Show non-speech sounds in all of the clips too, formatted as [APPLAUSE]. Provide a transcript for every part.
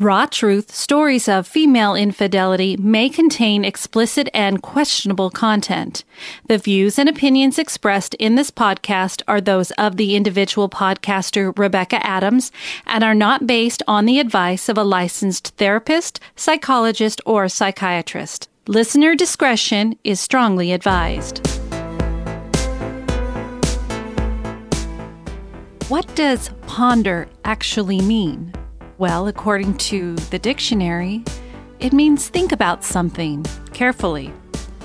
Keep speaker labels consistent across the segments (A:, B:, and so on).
A: Raw Truth Stories of Female Infidelity may contain explicit and questionable content. The views and opinions expressed in this podcast are those of the individual podcaster Rebecca Adams and are not based on the advice of a licensed therapist, psychologist, or psychiatrist. Listener discretion is strongly advised. What does ponder actually mean? Well, according to the dictionary, it means think about something carefully,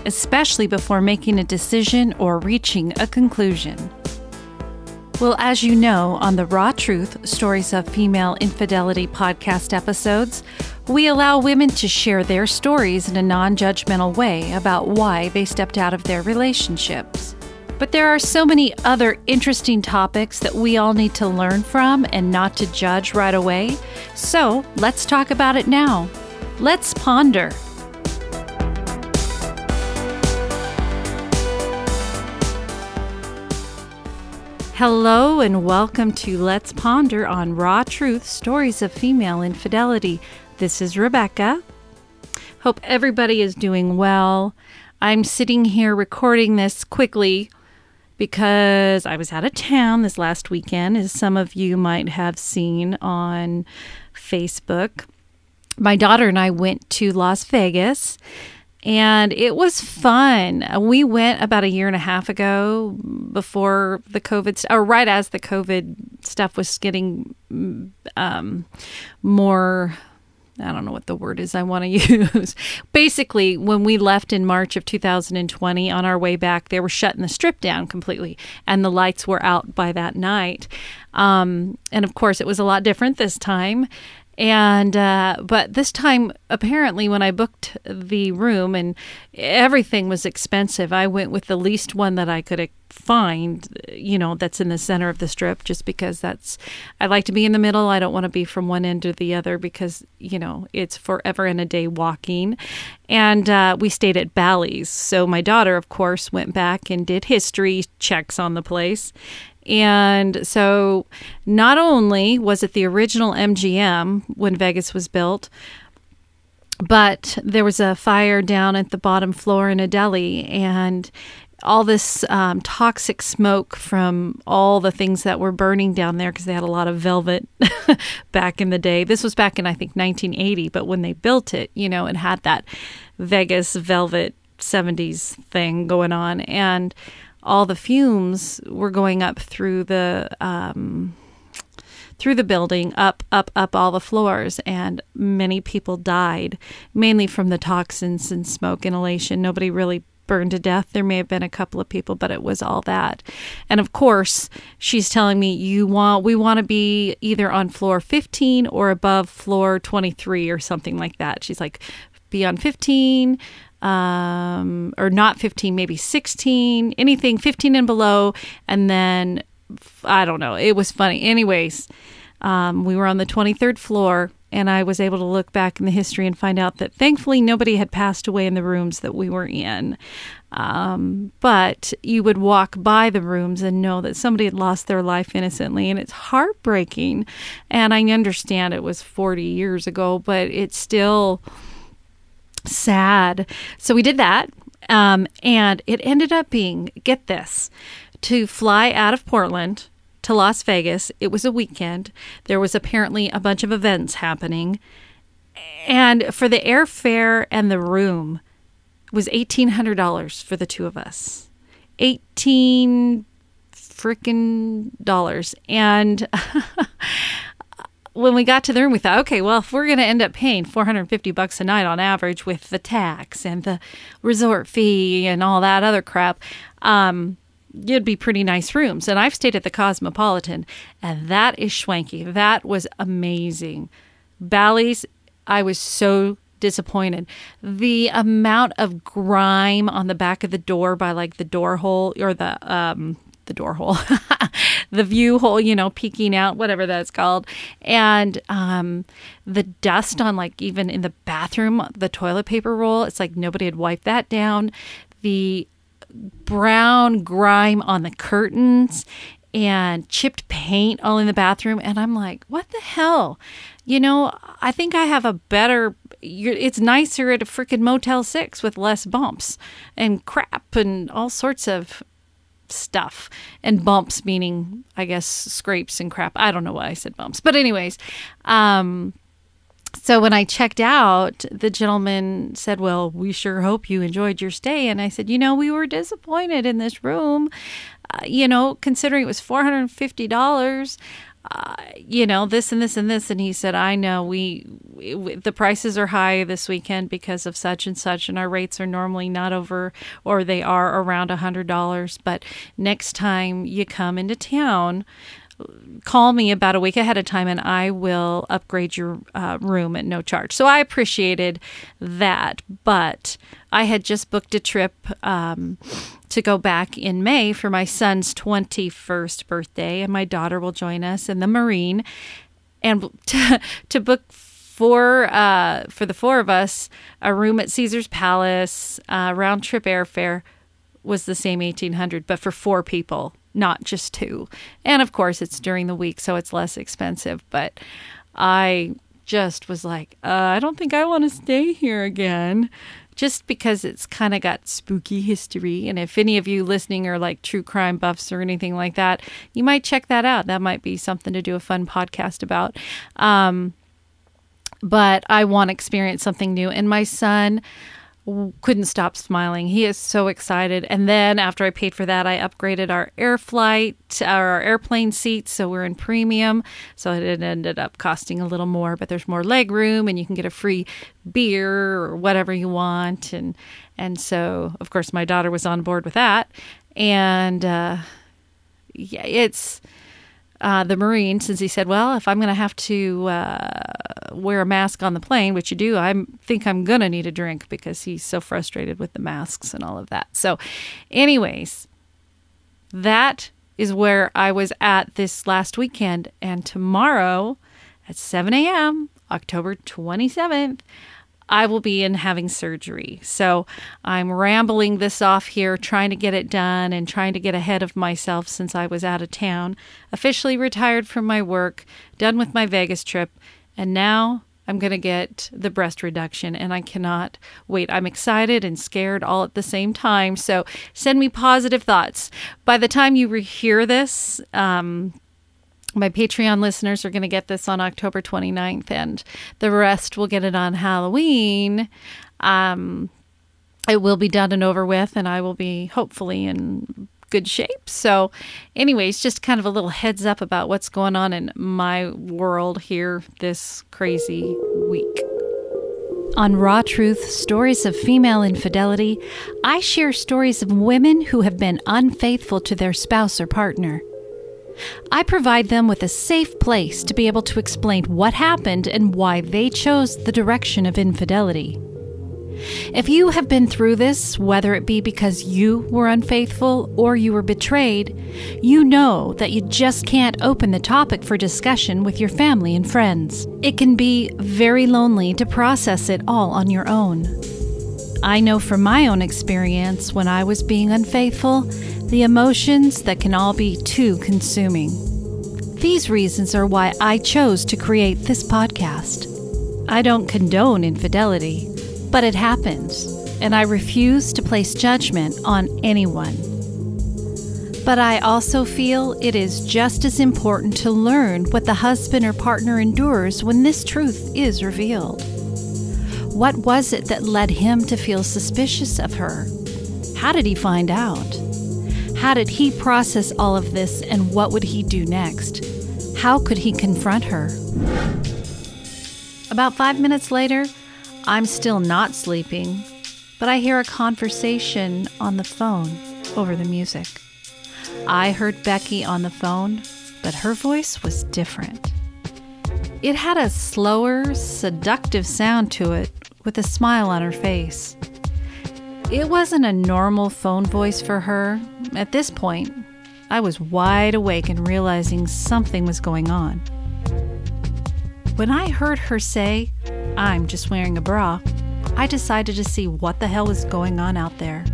A: especially before making a decision or reaching a conclusion. Well, as you know, on the Raw Truth Stories of Female Infidelity podcast episodes, we allow women to share their stories in a non judgmental way about why they stepped out of their relationships. But there are so many other interesting topics that we all need to learn from and not to judge right away. So let's talk about it now. Let's ponder. Hello and welcome to Let's Ponder on Raw Truth Stories of Female Infidelity. This is Rebecca. Hope everybody is doing well. I'm sitting here recording this quickly because I was out of town this last weekend, as some of you might have seen on Facebook. My daughter and I went to Las Vegas and it was fun. We went about a year and a half ago before the COVID, or right as the COVID stuff was getting um, more I don't know what the word is I want to [LAUGHS] use. Basically, when we left in March of 2020 on our way back, they were shutting the strip down completely, and the lights were out by that night. Um, and of course, it was a lot different this time and uh, but this time apparently when i booked the room and everything was expensive i went with the least one that i could find you know that's in the center of the strip just because that's i like to be in the middle. I don't want to be from one end to the other because you know it's forever and a day walking. And uh, we stayed at bally's. So my daughter of course went back and did history checks on the place and so not only was it the original MGM when Vegas was built, but there was a fire down at the bottom floor in a deli and all this um, toxic smoke from all the things that were burning down there because they had a lot of velvet [LAUGHS] back in the day. This was back in, I think, 1980, but when they built it, you know, it had that Vegas velvet 70s thing going on. And all the fumes were going up through the um, through the building, up, up, up all the floors, and many people died, mainly from the toxins and smoke inhalation. Nobody really burned to death. There may have been a couple of people, but it was all that. And of course, she's telling me you want we want to be either on floor 15 or above floor 23 or something like that. She's like be on 15, um, or not 15, maybe 16, anything 15 and below. And then I don't know. It was funny. Anyways, um, we were on the 23rd floor, and I was able to look back in the history and find out that thankfully nobody had passed away in the rooms that we were in. Um, but you would walk by the rooms and know that somebody had lost their life innocently, and it's heartbreaking. And I understand it was 40 years ago, but it's still sad. So we did that. Um, and it ended up being, get this, to fly out of Portland to Las Vegas. It was a weekend. There was apparently a bunch of events happening. And for the airfare and the room was $1,800 for the two of us. 18 freaking dollars. And [LAUGHS] when we got to the room, we thought, okay, well, if we're going to end up paying 450 bucks a night on average with the tax and the resort fee and all that other crap, um, it'd be pretty nice rooms. And I've stayed at the Cosmopolitan, and that is schwanky. That was amazing. Bally's, I was so disappointed. The amount of grime on the back of the door by like the door hole or the um the door hole, [LAUGHS] the view hole, you know, peeking out, whatever that's called. And um, the dust on, like, even in the bathroom, the toilet paper roll, it's like nobody had wiped that down. The brown grime on the curtains. and chipped paint all in the bathroom. And I'm like, what the hell? You know, I think I have a better, it's nicer at a freaking Motel 6 with less bumps and crap and all sorts of stuff. And bumps meaning, I guess, scrapes and crap. I don't know why I said bumps. But, anyways, um, so when I checked out, the gentleman said, Well, we sure hope you enjoyed your stay. And I said, You know, we were disappointed in this room. Uh, you know, considering it was $450. Uh, you know this and this and this. And he said i know we, we, the prices are high this weekend because of such and such and our rates are normally not over or they are around a hundred dollars. But next time you come into town call me about a week ahead of time and I will upgrade your uh, room at no charge. So I appreciated that. But I had just booked a trip um, to go back in May for my son's 21st birthday, and my daughter will join us in the Marine. And [LAUGHS] to, to book for uh, for the four of us a room at Caesar's Palace, uh, round trip airfare was the same 1800 but for four people not just two. And of course, it's during the week, so it's less expensive. But I just was like, uh, I don't think I want to stay here again. Just because it's kind of got spooky history. And if any of you listening are like true crime buffs or anything like that, you might check that out. That might be something to do a fun podcast about. Um, but I want to experience something new. And my son, couldn't stop smiling. He is so excited. And then after I paid for that, I upgraded our air flight, our airplane seats, so we're in premium. So it ended up costing a little more, but there's more leg room, and you can get a free beer or whatever you want. And and so of course my daughter was on board with that. And uh, yeah, it's uh, the Marine, since he said, Well, if I'm going to have to uh, wear a mask on the plane, which you do, I think I'm going to need a drink because he's so frustrated with the masks and all of that. So, anyways, that is where I was at this last weekend. And tomorrow at 7 a.m., October 27th, I will be in having surgery. So I'm rambling this off here, trying to get it done and trying to get ahead of myself since I was out of town, officially retired from my work, done with my Vegas trip, and now I'm going to get the breast reduction and I cannot wait. I'm excited and scared all at the same time. So send me positive thoughts. By the time you hear this, um, my Patreon listeners are going to get this on October 29th, and the rest will get it on Halloween. Um, it will be done and over with, and I will be hopefully in good shape. So, anyways, just kind of a little heads up about what's going on in my world here this crazy week. On Raw Truth Stories of Female Infidelity, I share stories of women who have been unfaithful to their spouse or partner. I provide them with a safe place to be able to explain what happened and why they chose the direction of infidelity. If you have been through this, whether it be because you were unfaithful or you were betrayed, you know that you just can't open the topic for discussion with your family and friends. It can be very lonely to process it all on your own. I know from my own experience when I was being unfaithful the emotions that can all be too consuming. These reasons are why I chose to create this podcast. I don't condone infidelity, but it happens, and I refuse to place judgment on anyone. But I also feel it is just as important to learn what the husband or partner endures when this truth is revealed. What was it that led him to feel suspicious of her? How did he find out? How did he process all of this and what would he do next? How could he confront her? About five minutes later, I'm still not sleeping, but I hear a conversation on the phone over the music. I heard Becky on the phone, but her voice was different. It had a slower, seductive sound to it with a smile on her face. It wasn't a normal phone voice for her. At this point, I was wide awake and realizing something was going on. When I heard her say, I'm just wearing a bra, I decided to see what the hell was going on out there.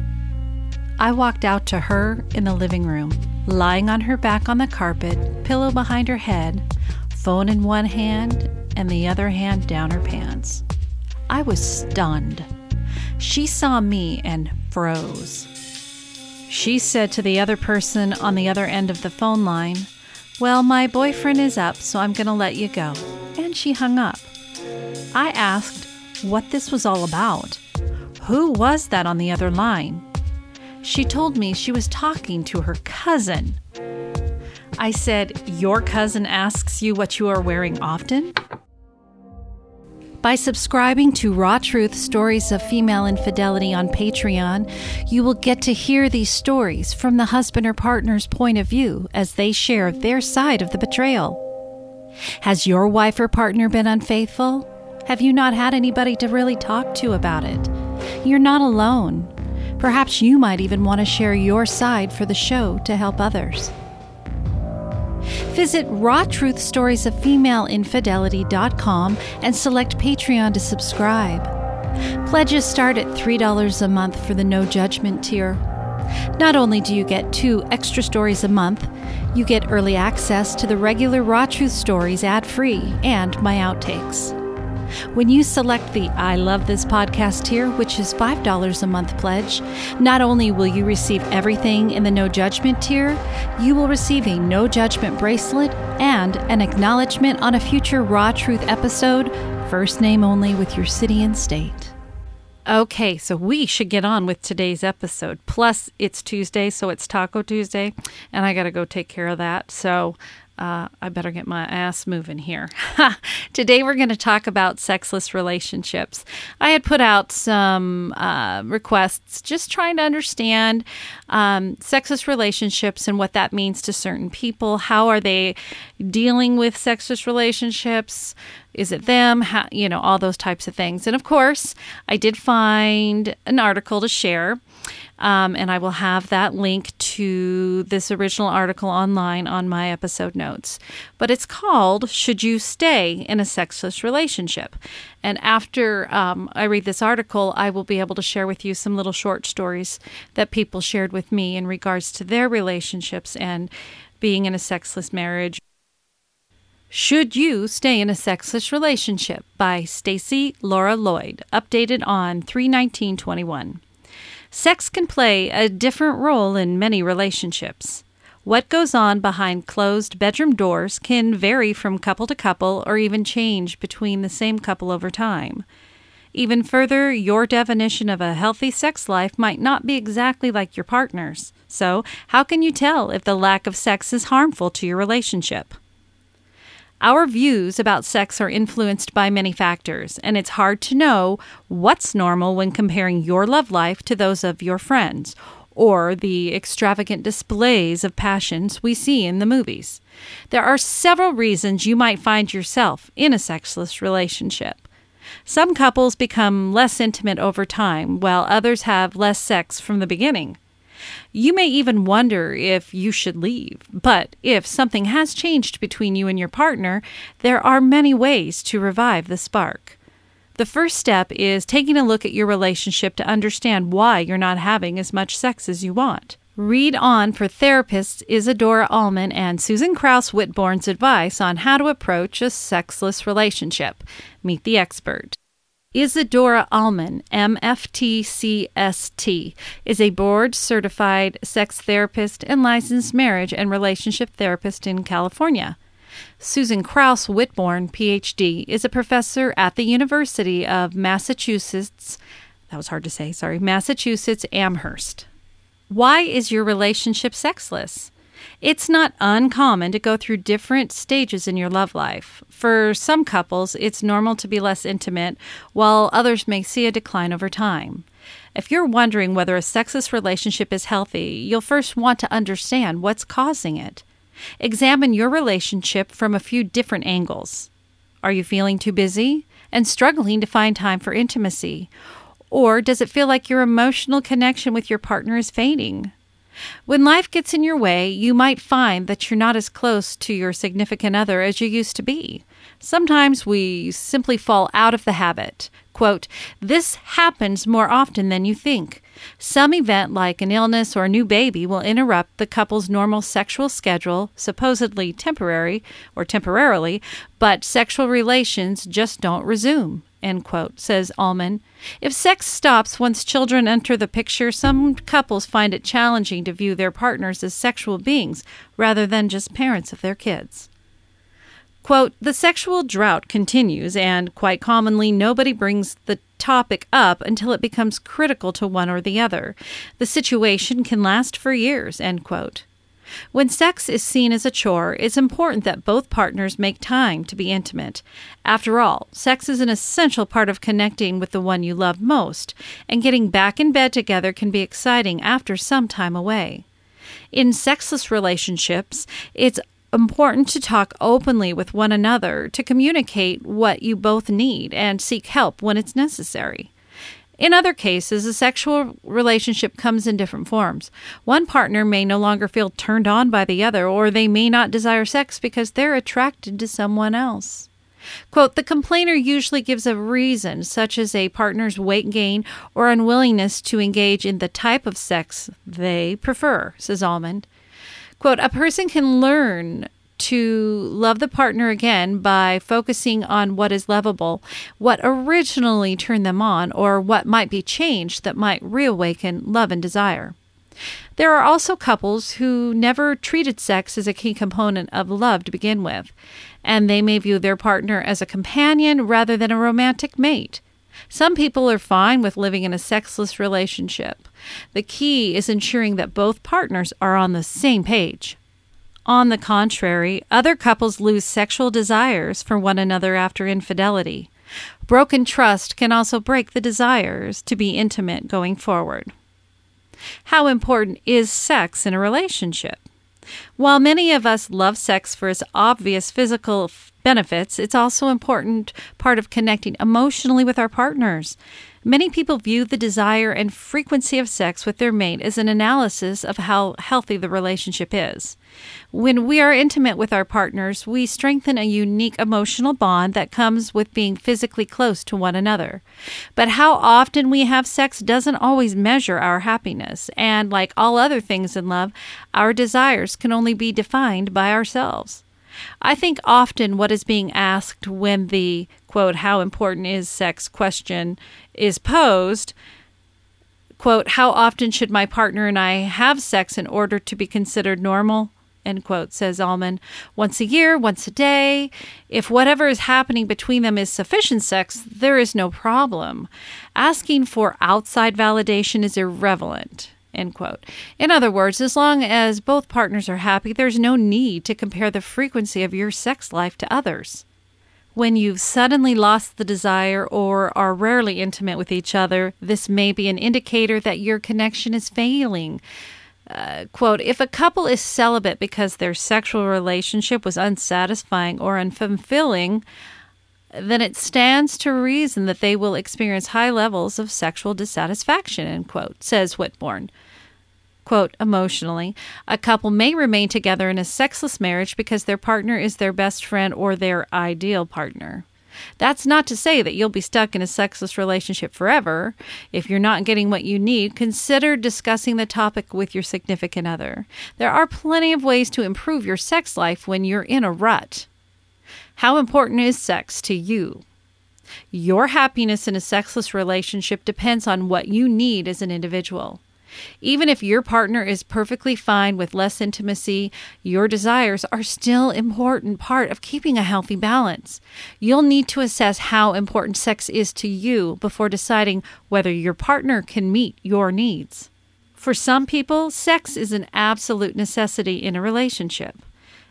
A: I walked out to her in the living room lying on her back on the carpet, pillow behind her head, phone in one hand and the other hand down her pants. I was stunned. She saw me and froze. She said to the other person on the other end of the phone line, Well, my boyfriend is up, so I'm going to let you go. And she hung up. I asked what this was all about. Who was that on the other line? She told me she was talking to her cousin. I said, Your cousin asks you what you are wearing often? By subscribing to Raw Truth Stories of Female Infidelity on Patreon, you will get to hear these stories from the husband or partner's point of view as they share their side of the betrayal. Has your wife or partner been unfaithful? Have you not had anybody to really talk to about it? You're not alone. Perhaps you might even want to share your side for the show to help others. Visit rawtruthstoriesoffemaleinfidelity.com and select Patreon to subscribe. Pledges start at $3 a month for the no judgment tier. Not only do you get two extra stories a month, you get early access to the regular Raw Truth stories ad free and my outtakes. When you select the I Love This Podcast tier, which is $5 a month pledge, not only will you receive everything in the No Judgment tier, you will receive a No Judgment bracelet and an acknowledgement on a future Raw Truth episode, first name only with your city and state. Okay, so we should get on with today's episode. Plus, it's Tuesday, so it's Taco Tuesday, and I got to go take care of that. So uh, I better get my ass moving here. [LAUGHS] Today, we're going to talk about sexless relationships. I had put out some uh, requests just trying to understand um, sexless relationships and what that means to certain people. How are they dealing with sexless relationships? Is it them? How, you know, all those types of things. And of course, I did find an article to share. Um, and I will have that link to this original article online on my episode notes. But it's called Should You Stay in a Sexless Relationship? And after um, I read this article, I will be able to share with you some little short stories that people shared with me in regards to their relationships and being in a sexless marriage. Should You Stay in a Sexless Relationship by Stacy Laura Lloyd, updated on 31921. Sex can play a different role in many relationships. What goes on behind closed bedroom doors can vary from couple to couple or even change between the same couple over time. Even further, your definition of a healthy sex life might not be exactly like your partner's. So, how can you tell if the lack of sex is harmful to your relationship? Our views about sex are influenced by many factors, and it's hard to know what's normal when comparing your love life to those of your friends or the extravagant displays of passions we see in the movies. There are several reasons you might find yourself in a sexless relationship. Some couples become less intimate over time, while others have less sex from the beginning. You may even wonder if you should leave. But if something has changed between you and your partner, there are many ways to revive the spark. The first step is taking a look at your relationship to understand why you're not having as much sex as you want. Read on for therapists Isadora Alman and Susan Krauss Whitbourne's advice on how to approach a sexless relationship. Meet the expert. Isadora Alman, MFTCST, is a board certified sex therapist and licensed marriage and relationship therapist in California. Susan Krauss Whitbourne, PhD, is a professor at the University of Massachusetts. That was hard to say, sorry, Massachusetts Amherst. Why is your relationship sexless? It's not uncommon to go through different stages in your love life. For some couples, it's normal to be less intimate, while others may see a decline over time. If you're wondering whether a sexless relationship is healthy, you'll first want to understand what's causing it. Examine your relationship from a few different angles. Are you feeling too busy and struggling to find time for intimacy? Or does it feel like your emotional connection with your partner is fading? When life gets in your way, you might find that you're not as close to your significant other as you used to be. Sometimes we simply fall out of the habit, Quote, This happens more often than you think. Some event like an illness or a new baby will interrupt the couple's normal sexual schedule, supposedly temporary or temporarily, but sexual relations just don't resume. End quote, says Alman. If sex stops once children enter the picture, some couples find it challenging to view their partners as sexual beings rather than just parents of their kids. Quote, the sexual drought continues, and quite commonly, nobody brings the topic up until it becomes critical to one or the other. The situation can last for years, end quote. When sex is seen as a chore, it's important that both partners make time to be intimate. After all, sex is an essential part of connecting with the one you love most, and getting back in bed together can be exciting after some time away. In sexless relationships, it's important to talk openly with one another to communicate what you both need and seek help when it's necessary. In other cases, a sexual relationship comes in different forms. One partner may no longer feel turned on by the other, or they may not desire sex because they're attracted to someone else. Quote, the complainer usually gives a reason, such as a partner's weight gain or unwillingness to engage in the type of sex they prefer, says Alman. Quote, a person can learn to love the partner again by focusing on what is lovable, what originally turned them on, or what might be changed that might reawaken love and desire. There are also couples who never treated sex as a key component of love to begin with, and they may view their partner as a companion rather than a romantic mate. Some people are fine with living in a sexless relationship. The key is ensuring that both partners are on the same page. On the contrary, other couples lose sexual desires for one another after infidelity. Broken trust can also break the desires to be intimate going forward. How important is sex in a relationship? While many of us love sex for its obvious physical benefits, it's also an important part of connecting emotionally with our partners. Many people view the desire and frequency of sex with their mate as an analysis of how healthy the relationship is. When we are intimate with our partners, we strengthen a unique emotional bond that comes with being physically close to one another. But how often we have sex doesn't always measure our happiness, and like all other things in love, our desires can only be defined by ourselves. I think often what is being asked when the quote, how important is sex question is posed, quote, how often should my partner and I have sex in order to be considered normal? End quote, says Alman. Once a year, once a day. If whatever is happening between them is sufficient sex, there is no problem. Asking for outside validation is irrelevant. End quote. In other words, as long as both partners are happy, there's no need to compare the frequency of your sex life to others. When you've suddenly lost the desire or are rarely intimate with each other, this may be an indicator that your connection is failing. Uh, quote, if a couple is celibate because their sexual relationship was unsatisfying or unfulfilling, then it stands to reason that they will experience high levels of sexual dissatisfaction, end quote, says Whitbourne. Quote, emotionally, a couple may remain together in a sexless marriage because their partner is their best friend or their ideal partner. That's not to say that you'll be stuck in a sexless relationship forever. If you're not getting what you need, consider discussing the topic with your significant other. There are plenty of ways to improve your sex life when you're in a rut. How important is sex to you? Your happiness in a sexless relationship depends on what you need as an individual. Even if your partner is perfectly fine with less intimacy, your desires are still important part of keeping a healthy balance. You'll need to assess how important sex is to you before deciding whether your partner can meet your needs. For some people, sex is an absolute necessity in a relationship.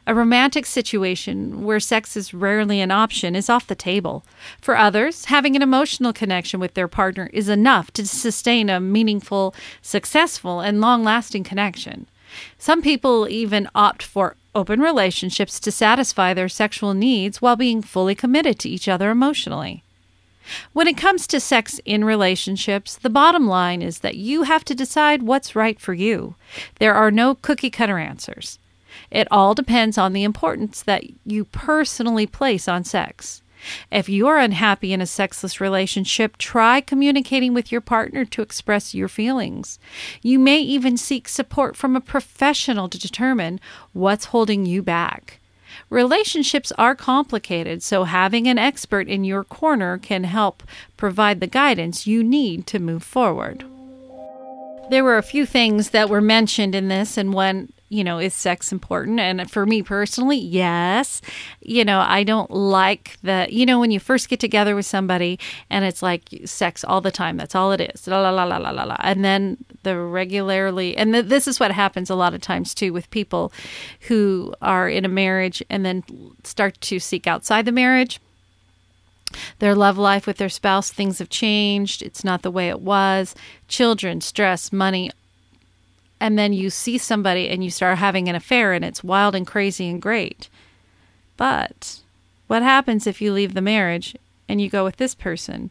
A: A romantic situation where sex is rarely an option is off the table. For others, having an emotional connection with their partner is enough to sustain a meaningful, successful, and long lasting connection. Some people even opt for open relationships to satisfy their sexual needs while being fully committed to each other emotionally. When it comes to sex in relationships, the bottom line is that you have to decide what's right for you. There are no cookie cutter answers. It all depends on the importance that you personally place on sex. If you're unhappy in a sexless relationship, try communicating with your partner to express your feelings. You may even seek support from a professional to determine what's holding you back. Relationships are complicated, so having an expert in your corner can help provide the guidance you need to move forward. There were a few things that were mentioned in this, and one you know, is sex important? And for me personally, yes. You know, I don't like the, you know, when you first get together with somebody and it's like sex all the time. That's all it is. La la la la la la. And then the regularly, and th- this is what happens a lot of times too with people who are in a marriage and then start to seek outside the marriage their love life with their spouse, things have changed. It's not the way it was. Children, stress, money, and then you see somebody and you start having an affair and it's wild and crazy and great. But what happens if you leave the marriage and you go with this person?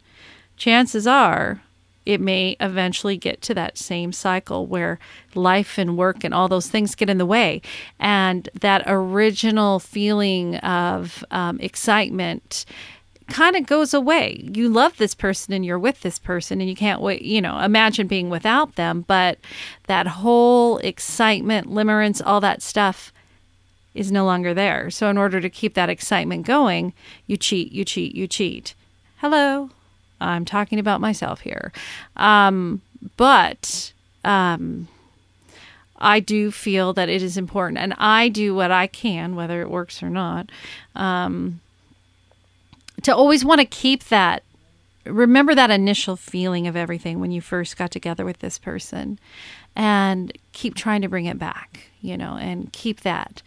A: Chances are it may eventually get to that same cycle where life and work and all those things get in the way. And that original feeling of um, excitement kind of goes away. You love this person and you're with this person and you can't wait, you know, imagine being without them, but that whole excitement, limerence, all that stuff is no longer there. So in order to keep that excitement going, you cheat, you cheat, you cheat. Hello. I'm talking about myself here. Um, but um, I do feel that it is important, and I do what I can, whether it works or not, um, to always want to keep that remember that initial feeling of everything when you first got together with this person and keep trying to bring it back, you know, and keep that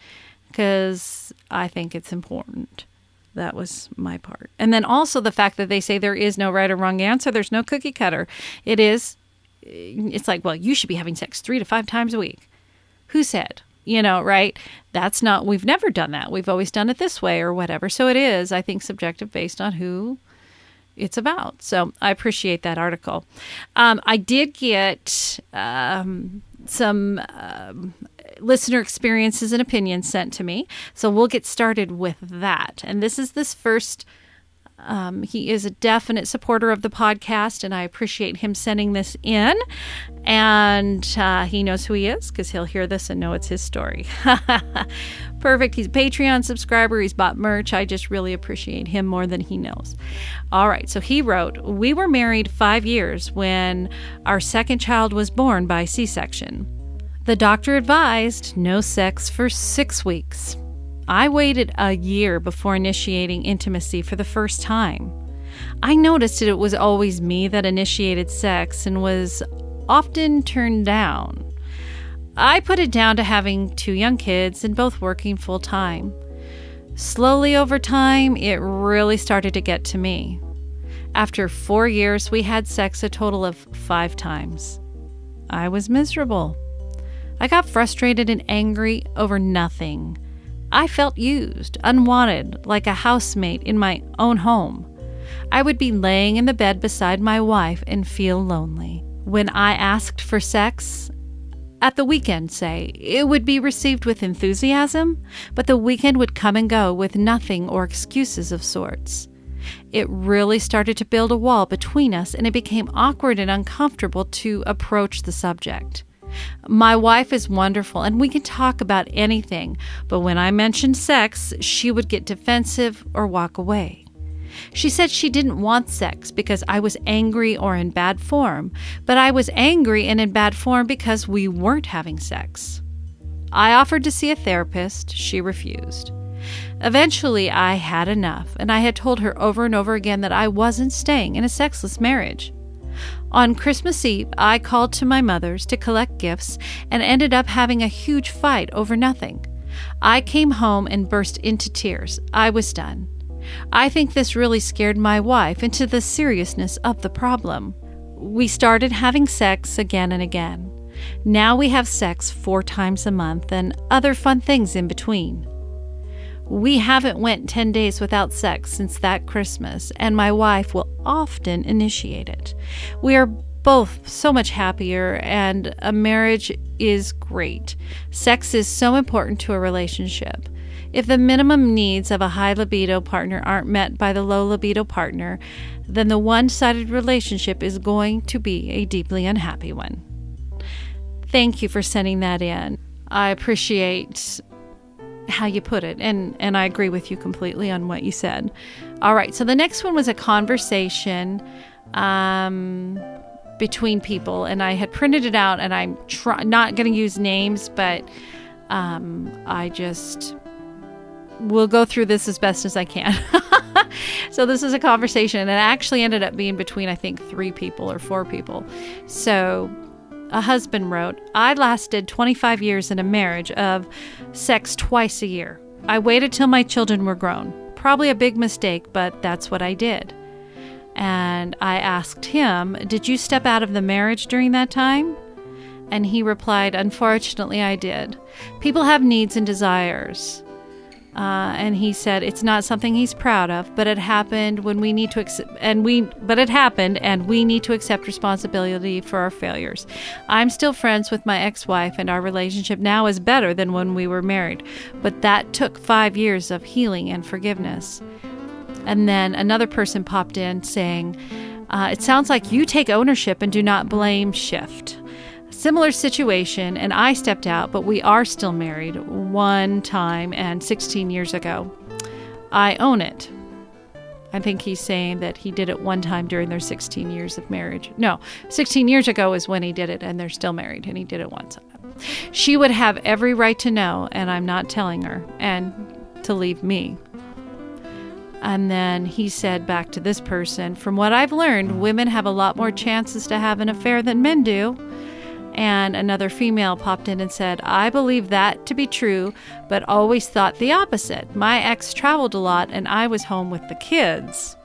A: because I think it's important. That was my part. And then also the fact that they say there is no right or wrong answer, there's no cookie cutter. It is, it's like, well, you should be having sex three to five times a week. Who said? You know, right? That's not, we've never done that. We've always done it this way or whatever. So it is, I think, subjective based on who it's about. So I appreciate that article. Um, I did get um, some um, listener experiences and opinions sent to me. So we'll get started with that. And this is this first um, he is a definite supporter of the podcast, and I appreciate him sending this in. And uh, he knows who he is because he'll hear this and know it's his story. [LAUGHS] Perfect. He's a Patreon subscriber. He's bought merch. I just really appreciate him more than he knows. All right. So he wrote We were married five years when our second child was born by C section. The doctor advised no sex for six weeks. I waited a year before initiating intimacy for the first time. I noticed that it was always me that initiated sex and was often turned down. I put it down to having two young kids and both working full time. Slowly over time, it really started to get to me. After four years, we had sex a total of five times. I was miserable. I got frustrated and angry over nothing. I felt used, unwanted, like a housemate in my own home. I would be laying in the bed beside my wife and feel lonely. When I asked for sex, at the weekend, say, it would be received with enthusiasm, but the weekend would come and go with nothing or excuses of sorts. It really started to build a wall between us, and it became awkward and uncomfortable to approach the subject. My wife is wonderful and we can talk about anything, but when I mentioned sex, she would get defensive or walk away. She said she didn't want sex because I was angry or in bad form, but I was angry and in bad form because we weren't having sex. I offered to see a therapist. She refused. Eventually, I had enough, and I had told her over and over again that I wasn't staying in a sexless marriage. On Christmas Eve, I called to my mother's to collect gifts and ended up having a huge fight over nothing. I came home and burst into tears. I was done. I think this really scared my wife into the seriousness of the problem. We started having sex again and again. Now we have sex four times a month and other fun things in between. We haven't went 10 days without sex since that Christmas, and my wife will often initiate it. We are both so much happier, and a marriage is great. Sex is so important to a relationship. If the minimum needs of a high libido partner aren't met by the low libido partner, then the one sided relationship is going to be a deeply unhappy one. Thank you for sending that in. I appreciate how you put it and and I agree with you completely on what you said. All right, so the next one was a conversation um, between people and I had printed it out and I'm try- not going to use names but um, I just will go through this as best as I can. [LAUGHS] so this is a conversation and it actually ended up being between I think 3 people or 4 people. So a husband wrote, I lasted 25 years in a marriage of sex twice a year. I waited till my children were grown. Probably a big mistake, but that's what I did. And I asked him, Did you step out of the marriage during that time? And he replied, Unfortunately, I did. People have needs and desires. Uh, and he said it's not something he's proud of, but it happened when we need to accept, and we, but it happened, and we need to accept responsibility for our failures. I'm still friends with my ex-wife, and our relationship now is better than when we were married, but that took five years of healing and forgiveness. And then another person popped in saying, uh, "It sounds like you take ownership and do not blame shift." Similar situation, and I stepped out, but we are still married one time and 16 years ago. I own it. I think he's saying that he did it one time during their 16 years of marriage. No, 16 years ago is when he did it, and they're still married, and he did it once. She would have every right to know, and I'm not telling her, and to leave me. And then he said back to this person, From what I've learned, women have a lot more chances to have an affair than men do. And another female popped in and said, I believe that to be true, but always thought the opposite. My ex traveled a lot and I was home with the kids.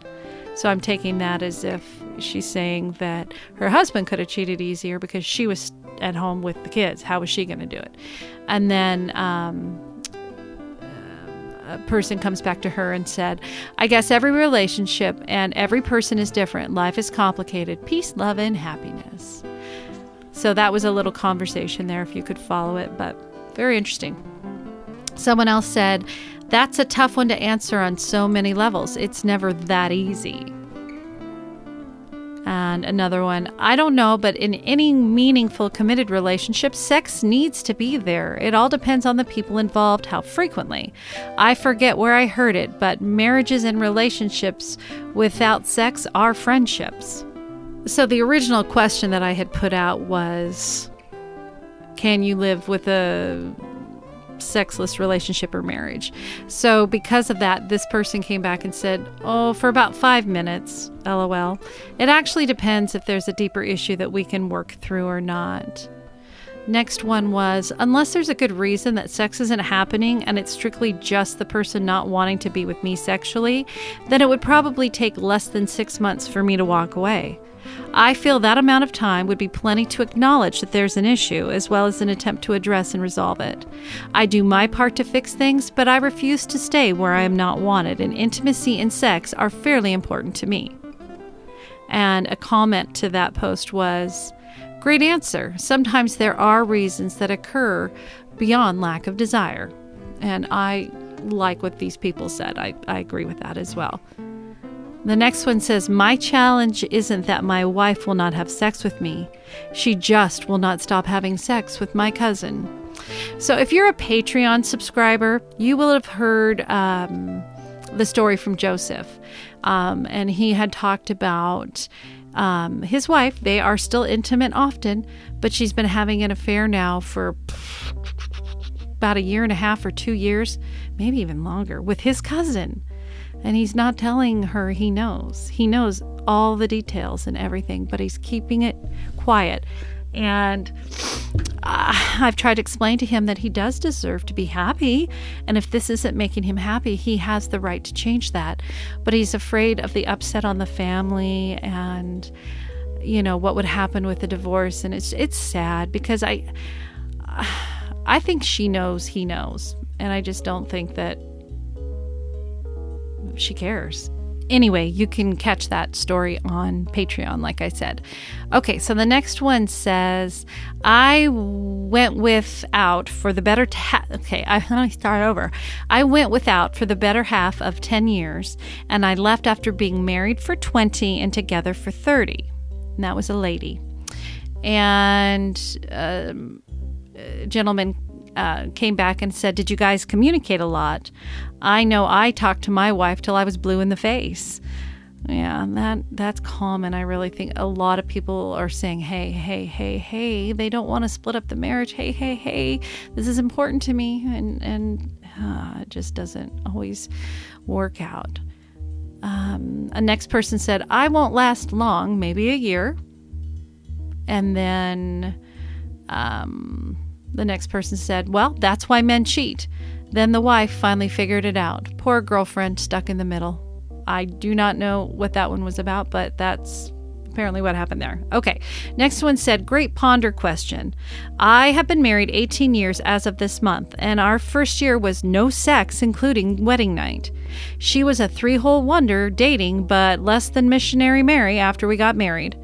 A: So I'm taking that as if she's saying that her husband could have cheated easier because she was at home with the kids. How was she going to do it? And then um, a person comes back to her and said, I guess every relationship and every person is different. Life is complicated. Peace, love, and happiness. So that was a little conversation there if you could follow it, but very interesting. Someone else said, That's a tough one to answer on so many levels. It's never that easy. And another one, I don't know, but in any meaningful committed relationship, sex needs to be there. It all depends on the people involved, how frequently. I forget where I heard it, but marriages and relationships without sex are friendships. So, the original question that I had put out was Can you live with a sexless relationship or marriage? So, because of that, this person came back and said, Oh, for about five minutes, lol. It actually depends if there's a deeper issue that we can work through or not. Next one was unless there's a good reason that sex isn't happening and it's strictly just the person not wanting to be with me sexually, then it would probably take less than six months for me to walk away. I feel that amount of time would be plenty to acknowledge that there's an issue, as well as an attempt to address and resolve it. I do my part to fix things, but I refuse to stay where I am not wanted, and intimacy and sex are fairly important to me. And a comment to that post was Great answer. Sometimes there are reasons that occur beyond lack of desire. And I like what these people said. I, I agree with that as well. The next one says, My challenge isn't that my wife will not have sex with me. She just will not stop having sex with my cousin. So, if you're a Patreon subscriber, you will have heard um, the story from Joseph. Um, and he had talked about um, his wife. They are still intimate often, but she's been having an affair now for about a year and a half or two years, maybe even longer, with his cousin. And he's not telling her he knows. He knows all the details and everything, but he's keeping it quiet. And uh, I've tried to explain to him that he does deserve to be happy. And if this isn't making him happy, he has the right to change that. But he's afraid of the upset on the family and, you know, what would happen with the divorce. And it's, it's sad because I, [SIGHS] I think she knows he knows. And I just don't think that she cares. anyway, you can catch that story on Patreon, like I said. Okay, so the next one says, I went without for the better. Ta- [LAUGHS] okay, I, [LAUGHS] let me start over. I went without for the better half of 10 years, and I left after being married for 20 and together for 30. And that was a lady. And um, gentleman uh, came back and said, Did you guys communicate a lot? I know I talked to my wife till I was blue in the face. Yeah, that that's common. I really think a lot of people are saying, "Hey, hey, hey, hey." They don't want to split up the marriage. Hey, hey, hey. This is important to me, and and uh, it just doesn't always work out. Um, a next person said, "I won't last long, maybe a year," and then um, the next person said, "Well, that's why men cheat." Then the wife finally figured it out. Poor girlfriend stuck in the middle. I do not know what that one was about, but that's apparently what happened there. Okay. Next one said, Great ponder question. I have been married 18 years as of this month, and our first year was no sex, including wedding night. She was a three hole wonder dating, but less than missionary Mary after we got married.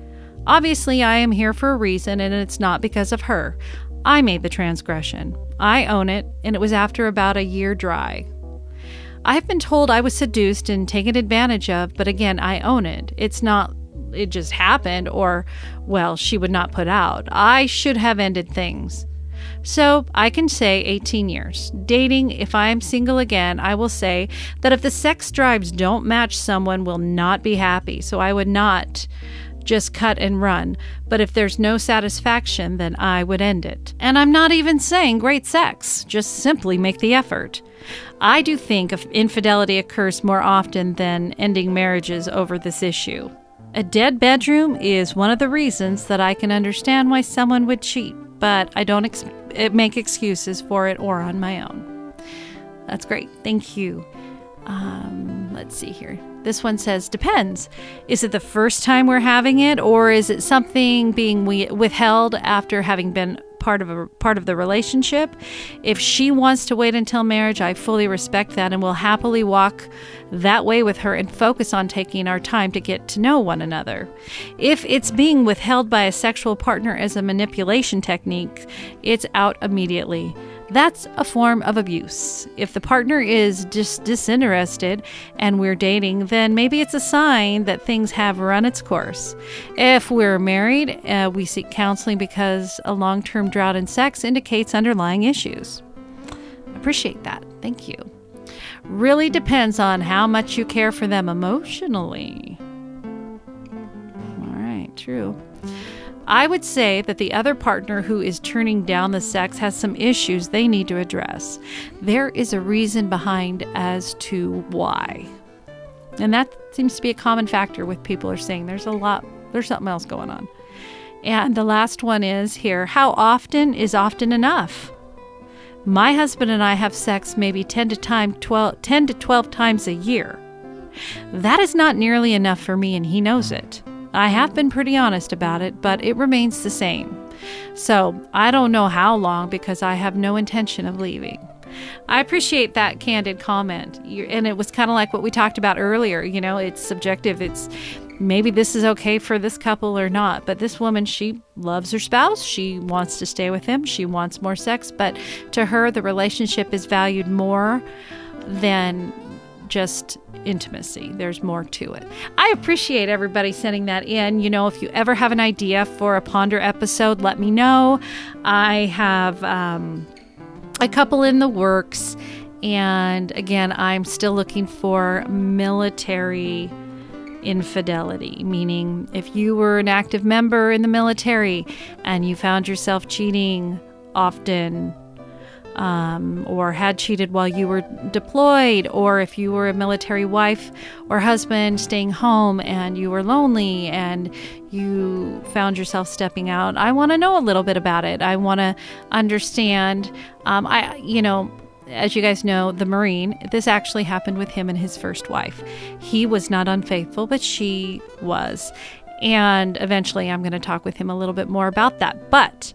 A: Obviously, I am here for a reason, and it's not because of her. I made the transgression. I own it, and it was after about a year dry. I have been told I was seduced and taken advantage of, but again, I own it. It's not, it just happened, or, well, she would not put out. I should have ended things. So I can say 18 years. Dating, if I am single again, I will say that if the sex drives don't match, someone will not be happy. So I would not just cut and run. But if there's no satisfaction, then I would end it. And I'm not even saying great sex, just simply make the effort. I do think infidelity occurs more often than ending marriages over this issue. A dead bedroom is one of the reasons that I can understand why someone would cheat, but I don't ex- make excuses for it or on my own. That's great. Thank you. Um, let's see here. This one says depends. Is it the first time we're having it, or is it something being withheld after having been part of a part of the relationship? If she wants to wait until marriage, I fully respect that and will happily walk that way with her and focus on taking our time to get to know one another. If it's being withheld by a sexual partner as a manipulation technique, it's out immediately. That's a form of abuse. If the partner is just disinterested and we're dating, then maybe it's a sign that things have run its course. If we're married, uh, we seek counseling because a long term drought in sex indicates underlying issues. Appreciate that. Thank you. Really depends on how much you care for them emotionally. All right, true. I would say that the other partner who is turning down the sex has some issues they need to address. There is a reason behind as to why. And that seems to be a common factor with people are saying there's a lot, there's something else going on. And the last one is here how often is often enough? My husband and I have sex maybe 10 to, time 12, 10 to 12 times a year. That is not nearly enough for me, and he knows it. I have been pretty honest about it, but it remains the same. So I don't know how long because I have no intention of leaving. I appreciate that candid comment. And it was kind of like what we talked about earlier. You know, it's subjective. It's maybe this is okay for this couple or not. But this woman, she loves her spouse. She wants to stay with him. She wants more sex. But to her, the relationship is valued more than just intimacy. There's more to it. I appreciate everybody sending that in. You know, if you ever have an idea for a Ponder episode, let me know. I have um, a couple in the works. And again, I'm still looking for military infidelity, meaning if you were an active member in the military and you found yourself cheating often um, or had cheated while you were deployed, or if you were a military wife or husband staying home and you were lonely and you found yourself stepping out. I want to know a little bit about it. I want to understand. Um, I, you know, as you guys know, the Marine, this actually happened with him and his first wife. He was not unfaithful, but she was. And eventually I'm going to talk with him a little bit more about that. But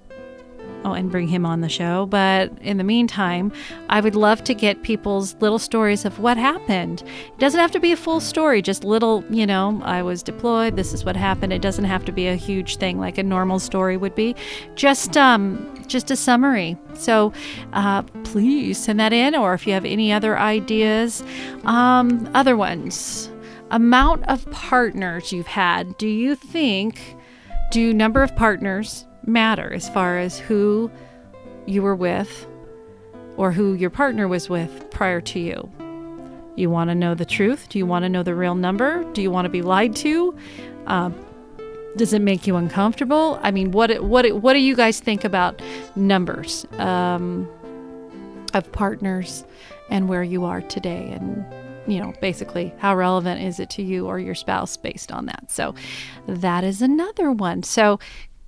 A: oh, and bring him on the show. But in the meantime, I would love to get people's little stories of what happened. It doesn't have to be a full story, just little, you know, I was deployed, this is what happened. It doesn't have to be a huge thing like a normal story would be. Just um just a summary. So uh, please send that in, or if you have any other ideas, um, other ones. Amount of partners you've had. Do you think do number of partners matter as far as who you were with or who your partner was with prior to you? You want to know the truth? Do you want to know the real number? Do you want to be lied to? Uh, does it make you uncomfortable? I mean, what what what do you guys think about numbers um, of partners and where you are today and you know, basically, how relevant is it to you or your spouse based on that? So that is another one. So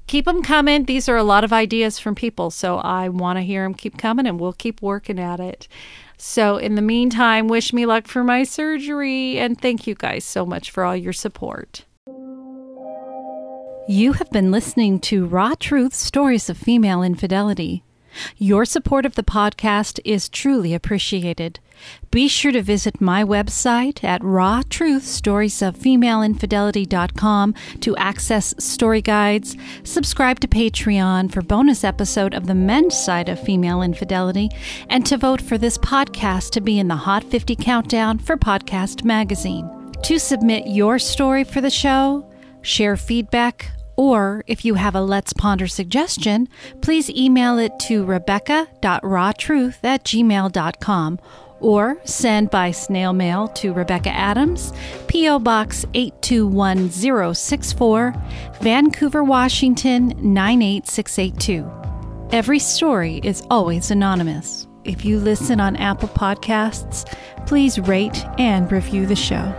A: keep them coming. These are a lot of ideas from people. So I want to hear them keep coming and we'll keep working at it. So in the meantime, wish me luck for my surgery and thank you guys so much for all your support. You have been listening to Raw Truth Stories of Female Infidelity. Your support of the podcast is truly appreciated. Be sure to visit my website at rawtruthstoriesoffemaleinfidelity.com to access story guides, subscribe to Patreon for bonus episode of the men's side of female infidelity, and to vote for this podcast to be in the Hot 50 countdown for Podcast Magazine. To submit your story for the show, share feedback, or if you have a Let's Ponder suggestion, please email it to rebecca.rawtruth at gmail.com or send by snail mail to Rebecca Adams, P.O. Box 821064, Vancouver, Washington 98682. Every story is always anonymous. If you listen on Apple Podcasts, please rate and review the show.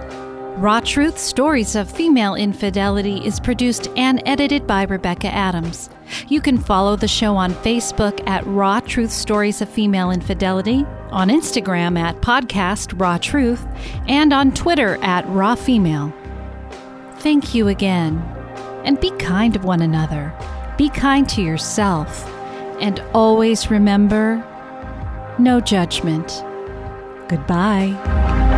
A: Raw Truth Stories of Female Infidelity is produced and edited by Rebecca Adams. You can follow the show on Facebook at Raw Truth Stories of Female Infidelity, on Instagram at Podcast Raw Truth, and on Twitter at Raw Female. Thank you again. And be kind to one another. Be kind to yourself. And always remember no judgment. Goodbye.